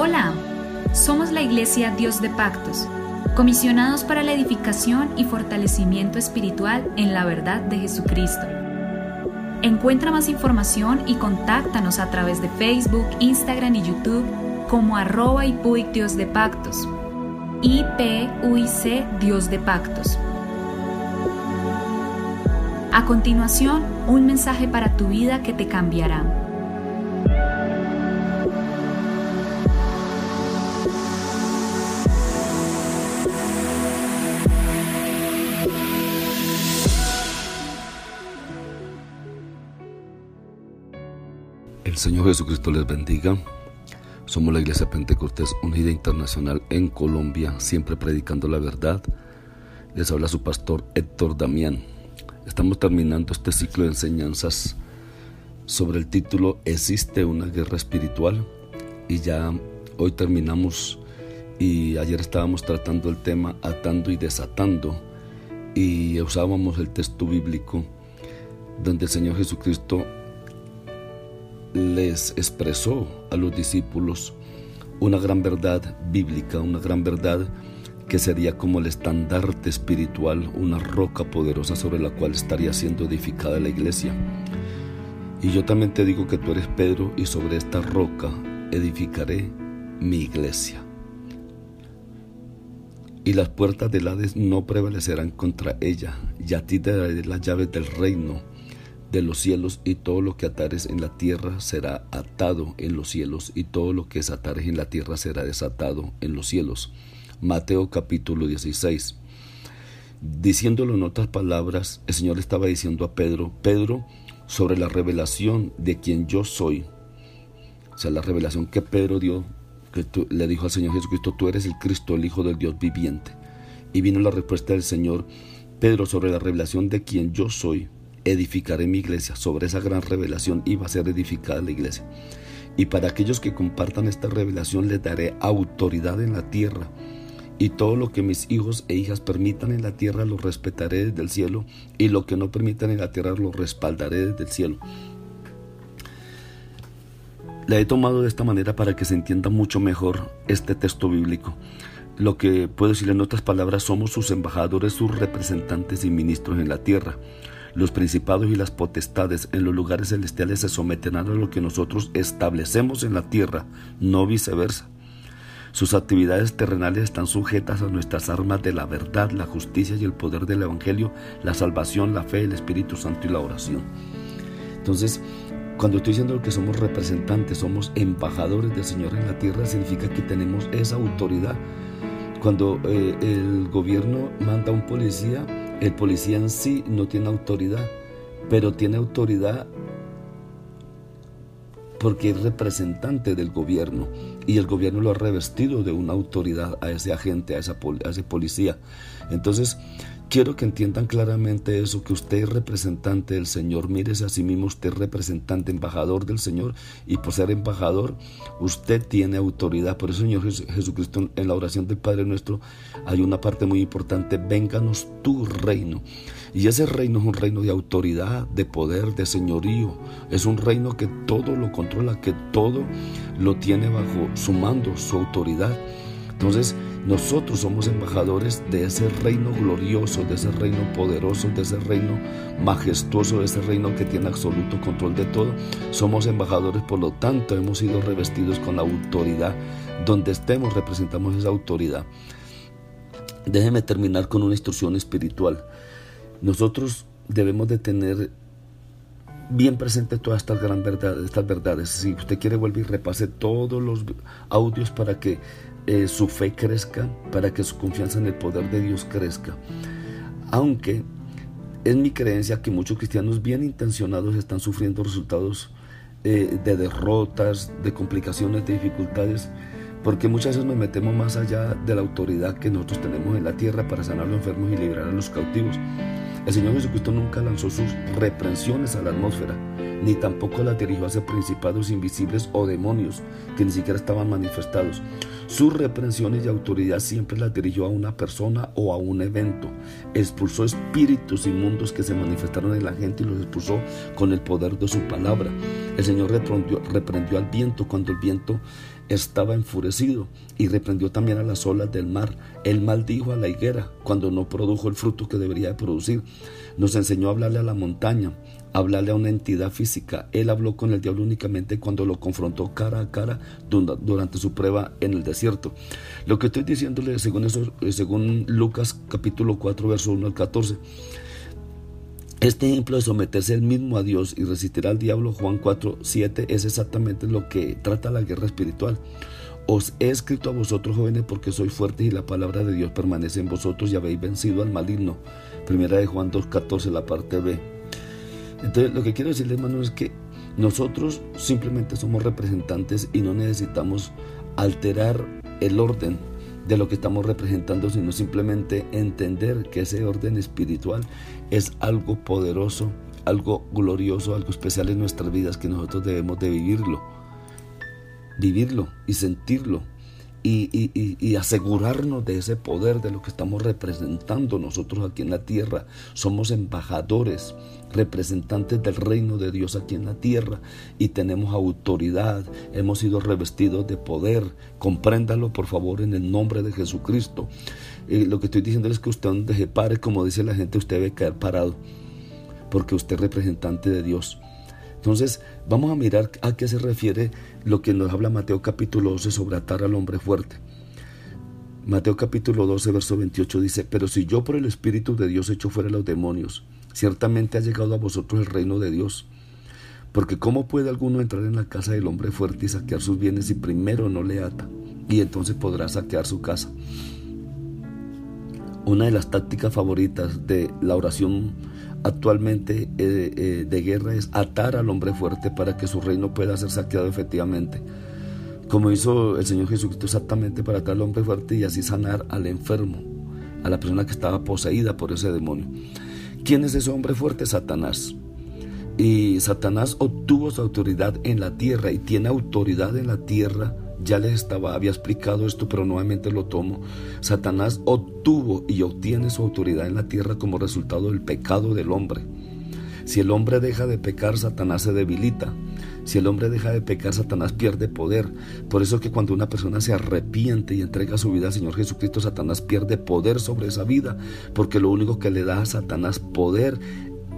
Hola, somos la Iglesia Dios de Pactos, comisionados para la edificación y fortalecimiento espiritual en la verdad de Jesucristo. Encuentra más información y contáctanos a través de Facebook, Instagram y YouTube como arroba IPUIC Dios de Pactos, IPUIC Dios de Pactos. A continuación, un mensaje para tu vida que te cambiará. Señor Jesucristo les bendiga. Somos la Iglesia Pentecostés Unida Internacional en Colombia, siempre predicando la verdad. Les habla su pastor Héctor Damián. Estamos terminando este ciclo de enseñanzas sobre el título ¿Existe una guerra espiritual? Y ya hoy terminamos y ayer estábamos tratando el tema atando y desatando y usábamos el texto bíblico donde el Señor Jesucristo les expresó a los discípulos una gran verdad bíblica, una gran verdad que sería como el estandarte espiritual, una roca poderosa sobre la cual estaría siendo edificada la iglesia. Y yo también te digo que tú eres Pedro y sobre esta roca edificaré mi iglesia. Y las puertas del Hades no prevalecerán contra ella, y a ti te daré las llaves del reino de los cielos y todo lo que atares en la tierra será atado en los cielos y todo lo que desatares en la tierra será desatado en los cielos. Mateo capítulo 16. Diciéndolo en otras palabras, el Señor estaba diciendo a Pedro, Pedro, sobre la revelación de quien yo soy. O sea, la revelación que Pedro dio, que le dijo al Señor Jesucristo, tú eres el Cristo, el Hijo del Dios viviente. Y vino la respuesta del Señor, Pedro, sobre la revelación de quien yo soy, edificaré mi iglesia. Sobre esa gran revelación iba a ser edificada la iglesia. Y para aquellos que compartan esta revelación les daré autoridad en la tierra. Y todo lo que mis hijos e hijas permitan en la tierra lo respetaré desde el cielo. Y lo que no permitan en la tierra lo respaldaré desde el cielo. La he tomado de esta manera para que se entienda mucho mejor este texto bíblico. Lo que puedo decir en otras palabras, somos sus embajadores, sus representantes y ministros en la tierra. Los principados y las potestades en los lugares celestiales se someterán a lo que nosotros establecemos en la tierra, no viceversa. Sus actividades terrenales están sujetas a nuestras armas de la verdad, la justicia y el poder del Evangelio, la salvación, la fe, el Espíritu Santo y la oración. Entonces, cuando estoy diciendo que somos representantes, somos embajadores del Señor en la tierra, significa que tenemos esa autoridad. Cuando eh, el gobierno manda a un policía, el policía en sí no tiene autoridad, pero tiene autoridad porque es representante del gobierno y el gobierno lo ha revestido de una autoridad a ese agente, a, esa, ese policía. Entonces, Quiero que entiendan claramente eso, que usted es representante del Señor. Mírese a sí mismo, usted es representante, embajador del Señor. Y por ser embajador, usted tiene autoridad. Por eso, Señor Jesucristo, en la oración del Padre nuestro, hay una parte muy importante. Vénganos tu reino. Y ese reino es un reino de autoridad, de poder, de señorío. Es un reino que todo lo controla, que todo lo tiene bajo su mando, su autoridad. Entonces, nosotros somos embajadores de ese reino glorioso, de ese reino poderoso, de ese reino majestuoso, de ese reino que tiene absoluto control de todo. Somos embajadores, por lo tanto, hemos sido revestidos con la autoridad. Donde estemos, representamos esa autoridad. Déjeme terminar con una instrucción espiritual. Nosotros debemos de tener bien presente todas estas gran verdades, estas verdades. Si usted quiere volver y repase todos los audios para que eh, su fe crezca, para que su confianza en el poder de Dios crezca. Aunque es mi creencia que muchos cristianos bien intencionados están sufriendo resultados eh, de derrotas, de complicaciones, de dificultades, porque muchas veces nos metemos más allá de la autoridad que nosotros tenemos en la tierra para sanar a los enfermos y liberar a los cautivos. El Señor Jesucristo nunca lanzó sus reprensiones a la atmósfera, ni tampoco las dirigió hacia principados invisibles o demonios que ni siquiera estaban manifestados. Sus reprensiones y autoridad siempre las dirigió a una persona o a un evento. Expulsó espíritus inmundos que se manifestaron en la gente y los expulsó con el poder de su palabra. El Señor reprendió, al viento cuando el viento estaba enfurecido y reprendió también a las olas del mar. Él maldijo a la higuera cuando no produjo el fruto que debería de producir. Nos enseñó a hablarle a la montaña, hablarle a una entidad física. Él habló con el diablo únicamente cuando lo confrontó cara a cara durante su prueba en el desierto. Lo que estoy diciéndole según, eso, eh, según Lucas capítulo 4, verso 1 al 14. Este ejemplo de someterse él mismo a Dios y resistir al diablo, Juan 4, 7, es exactamente lo que trata la guerra espiritual. Os he escrito a vosotros jóvenes porque sois fuertes y la palabra de Dios permanece en vosotros y habéis vencido al maligno. Primera de Juan 2, 14, la parte B. Entonces, lo que quiero decirle, hermano, es que nosotros simplemente somos representantes y no necesitamos alterar el orden de lo que estamos representando, sino simplemente entender que ese orden espiritual es algo poderoso, algo glorioso, algo especial en nuestras vidas que nosotros debemos de vivirlo, vivirlo y sentirlo y, asegurarnos de ese poder de lo que estamos representando nosotros aquí en la tierra. Somos embajadores, representantes del reino de Dios aquí en la tierra y tenemos autoridad, hemos sido revestidos de poder. Compréndalo por favor en el nombre de Jesucristo. Eh, lo que estoy diciendo es que usted donde se pare, como dice la gente, usted debe caer parado, porque usted es representante de Dios. Entonces, vamos a mirar a qué se refiere lo que nos habla Mateo capítulo 12 sobre atar al hombre fuerte. Mateo capítulo 12, verso 28 dice, pero si yo por el Espíritu de Dios echo fuera los demonios, ciertamente ha llegado a vosotros el reino de Dios. Porque ¿cómo puede alguno entrar en la casa del hombre fuerte y saquear sus bienes si primero no le ata? Y entonces podrá saquear su casa. Una de las tácticas favoritas de la oración actualmente eh, eh, de guerra es atar al hombre fuerte para que su reino pueda ser saqueado efectivamente. Como hizo el Señor Jesucristo exactamente para atar al hombre fuerte y así sanar al enfermo, a la persona que estaba poseída por ese demonio. ¿Quién es ese hombre fuerte? Satanás. Y Satanás obtuvo su autoridad en la tierra y tiene autoridad en la tierra ya les estaba, había explicado esto, pero nuevamente lo tomo. Satanás obtuvo y obtiene su autoridad en la tierra como resultado del pecado del hombre. Si el hombre deja de pecar, Satanás se debilita. Si el hombre deja de pecar, Satanás pierde poder. Por eso que cuando una persona se arrepiente y entrega su vida al Señor Jesucristo, Satanás pierde poder sobre esa vida, porque lo único que le da a Satanás poder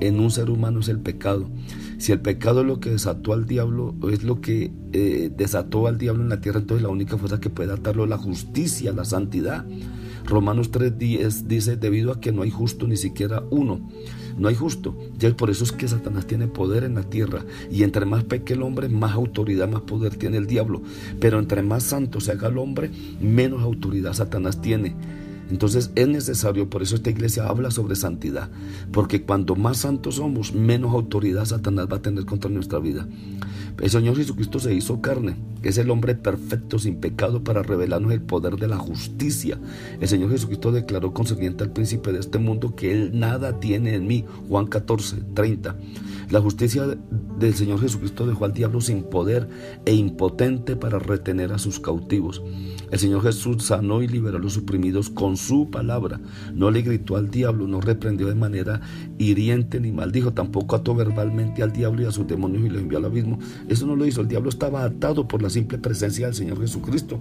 en un ser humano es el pecado. Si el pecado es lo que desató al diablo, es lo que eh, desató al diablo en la tierra, entonces la única fuerza que puede atarlo es la justicia, la santidad. Romanos 3.10 dice, debido a que no hay justo ni siquiera uno, no hay justo. Ya por eso es que Satanás tiene poder en la tierra. Y entre más peque el hombre, más autoridad, más poder tiene el diablo. Pero entre más santo se haga el hombre, menos autoridad Satanás tiene. Entonces es necesario, por eso esta iglesia habla sobre santidad, porque cuando más santos somos, menos autoridad Satanás va a tener contra nuestra vida. El Señor Jesucristo se hizo carne, es el hombre perfecto, sin pecado, para revelarnos el poder de la justicia. El Señor Jesucristo declaró concerniente al príncipe de este mundo que Él nada tiene en mí. Juan 14, 30. La justicia del Señor Jesucristo dejó al diablo sin poder e impotente para retener a sus cautivos. El Señor Jesús sanó y liberó a los oprimidos con su palabra. No le gritó al diablo, no reprendió de manera hiriente ni maldijo, tampoco ató verbalmente al diablo y a sus demonios y lo envió al abismo. Eso no lo hizo, el diablo estaba atado por la simple presencia del Señor Jesucristo.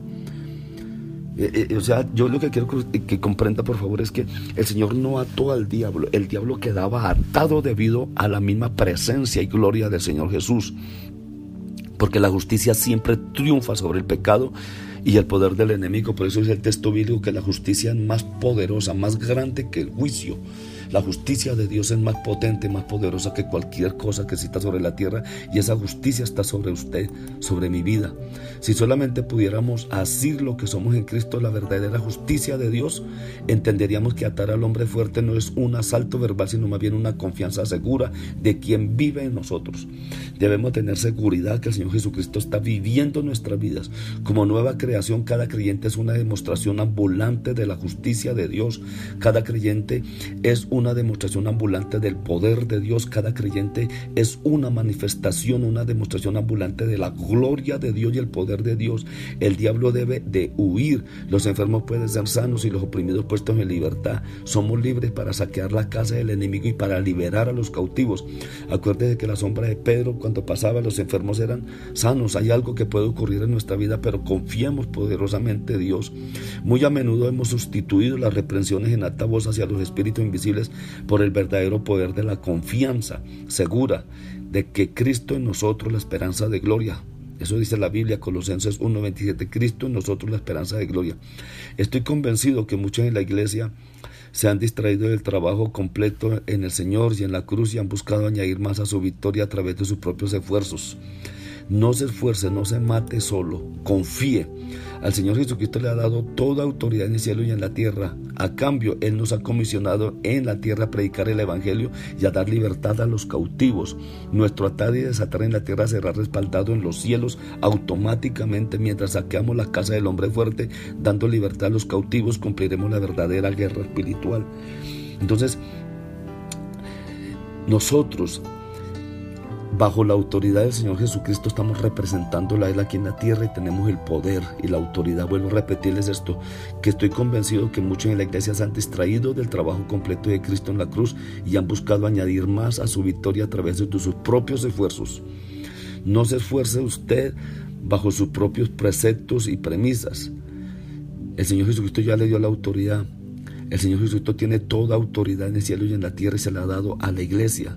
Eh, eh, o sea, yo lo que quiero que, comprenda por favor es que el Señor no ató al diablo, el diablo quedaba atado debido a la misma presencia y gloria del Señor Jesús. Porque la justicia siempre triunfa sobre el pecado y el poder del enemigo. Por eso es el texto bíblico que la justicia es más poderosa, más grande que el juicio. La justicia de Dios es más potente, más poderosa que cualquier cosa que exista sobre la tierra y esa justicia está sobre usted, sobre mi vida. Si solamente pudiéramos asir lo que somos en Cristo, la verdadera justicia de Dios, entenderíamos que atar al hombre fuerte no es un asalto verbal, sino más bien una confianza segura de quien vive en nosotros. Debemos tener seguridad que el Señor Jesucristo está viviendo nuestras vidas. Como nueva creación, cada creyente es una demostración ambulante de la justicia de Dios. Cada creyente es un una demostración ambulante del poder de Dios. Cada creyente es una manifestación, una demostración ambulante de la gloria de Dios y el poder de Dios. El diablo debe de huir. Los enfermos pueden ser sanos y los oprimidos puestos en libertad. Somos libres para saquear la casa del enemigo y para liberar a los cautivos. Acuérdese que la sombra de Pedro cuando pasaba los enfermos eran sanos. Hay algo que puede ocurrir en nuestra vida, pero confiemos poderosamente en Dios. Muy a menudo hemos sustituido las reprensiones en alta voz hacia los espíritus invisibles por el verdadero poder de la confianza segura de que Cristo en nosotros la esperanza de gloria. Eso dice la Biblia, Colosenses 1:27, Cristo en nosotros la esperanza de gloria. Estoy convencido que muchos en la iglesia se han distraído del trabajo completo en el Señor y en la cruz y han buscado añadir más a su victoria a través de sus propios esfuerzos. No se esfuerce, no se mate solo, confíe. Al Señor Jesucristo le ha dado toda autoridad en el cielo y en la tierra. A cambio, Él nos ha comisionado en la tierra a predicar el Evangelio y a dar libertad a los cautivos. Nuestro atar y desatar en la tierra será respaldado en los cielos automáticamente mientras saqueamos la casa del hombre fuerte, dando libertad a los cautivos, cumpliremos la verdadera guerra espiritual. Entonces, nosotros Bajo la autoridad del Señor Jesucristo estamos representando a Él aquí en la tierra y tenemos el poder y la autoridad. Vuelvo a repetirles esto, que estoy convencido que muchos en la iglesia se han distraído del trabajo completo de Cristo en la cruz y han buscado añadir más a su victoria a través de sus propios esfuerzos. No se esfuerce usted bajo sus propios preceptos y premisas. El Señor Jesucristo ya le dio la autoridad. El Señor Jesucristo tiene toda autoridad en el cielo y en la tierra y se la ha dado a la iglesia.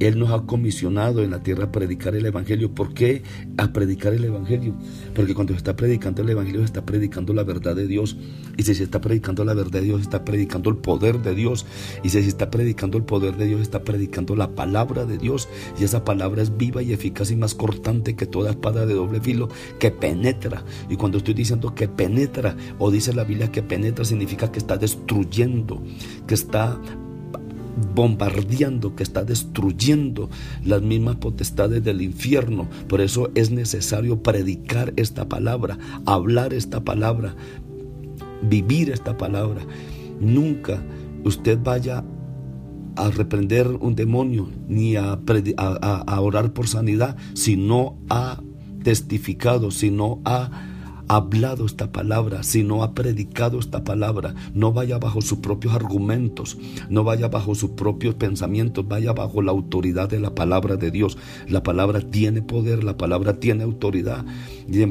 Él nos ha comisionado en la tierra a predicar el Evangelio. ¿Por qué a predicar el Evangelio? Porque cuando se está predicando el Evangelio se está predicando la verdad de Dios. Y si se está predicando la verdad de Dios, está predicando el poder de Dios. Y si se está predicando el poder de Dios, está predicando la palabra de Dios. Y esa palabra es viva y eficaz y más cortante que toda espada de doble filo que penetra. Y cuando estoy diciendo que penetra, o dice la Biblia que penetra, significa que está destruyendo, que está bombardeando, que está destruyendo las mismas potestades del infierno. Por eso es necesario predicar esta palabra, hablar esta palabra, vivir esta palabra. Nunca usted vaya a reprender un demonio ni a, a, orar por sanidad si no ha testificado, si no ha hablado esta palabra, si no ha predicado esta palabra, no vaya bajo sus propios argumentos, no vaya bajo sus propios pensamientos, vaya bajo la autoridad de la palabra de Dios. La palabra tiene poder, la palabra tiene autoridad.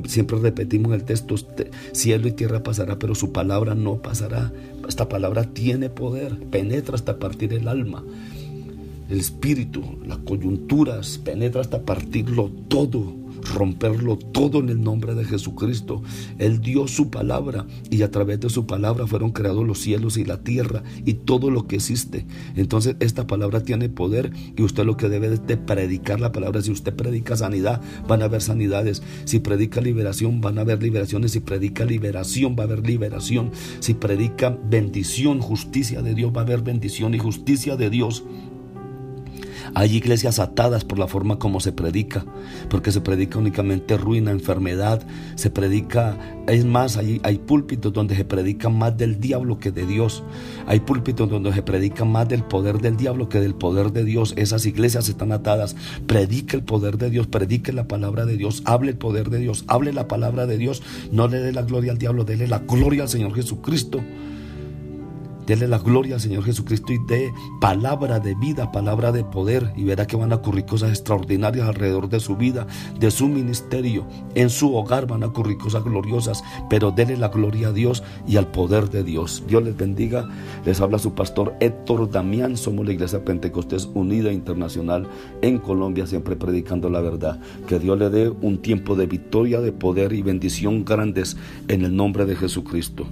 Siempre repetimos el texto, cielo y tierra pasará, pero su palabra no pasará. Esta palabra tiene poder, penetra hasta partir el alma el espíritu, las coyunturas, penetra hasta partirlo todo romperlo todo en el nombre de Jesucristo. Él dio su palabra y a través de su palabra fueron creados los cielos y la tierra y todo lo que existe. Entonces esta palabra tiene poder y usted lo que debe es de predicar la palabra. Si usted predica sanidad, van a haber sanidades. Si predica liberación, van a haber liberaciones. Si predica liberación, va a haber liberación. Si predica bendición, justicia de Dios, va a haber bendición y justicia de Dios. Hay iglesias atadas por la forma como se predica, porque se predica únicamente ruina, enfermedad, se predica, es más, hay, hay púlpitos donde se predica más del diablo que de Dios, hay púlpitos donde se predica más del poder del diablo que del poder de Dios, esas iglesias están atadas, predique el poder de Dios, predique la palabra de Dios, hable el poder de Dios, hable la palabra de Dios, no le dé la gloria al diablo, déle la gloria al Señor Jesucristo. Dele la gloria al Señor Jesucristo y dé palabra de vida, palabra de poder y verá que van a ocurrir cosas extraordinarias alrededor de su vida, de su ministerio. En su hogar van a ocurrir cosas gloriosas, pero dele la gloria a Dios y al poder de Dios. Dios les bendiga. Les habla su pastor Héctor Damián. Somos la Iglesia Pentecostés Unida Internacional en Colombia, siempre predicando la verdad. Que Dios le dé un tiempo de victoria, de poder y bendición grandes en el nombre de Jesucristo.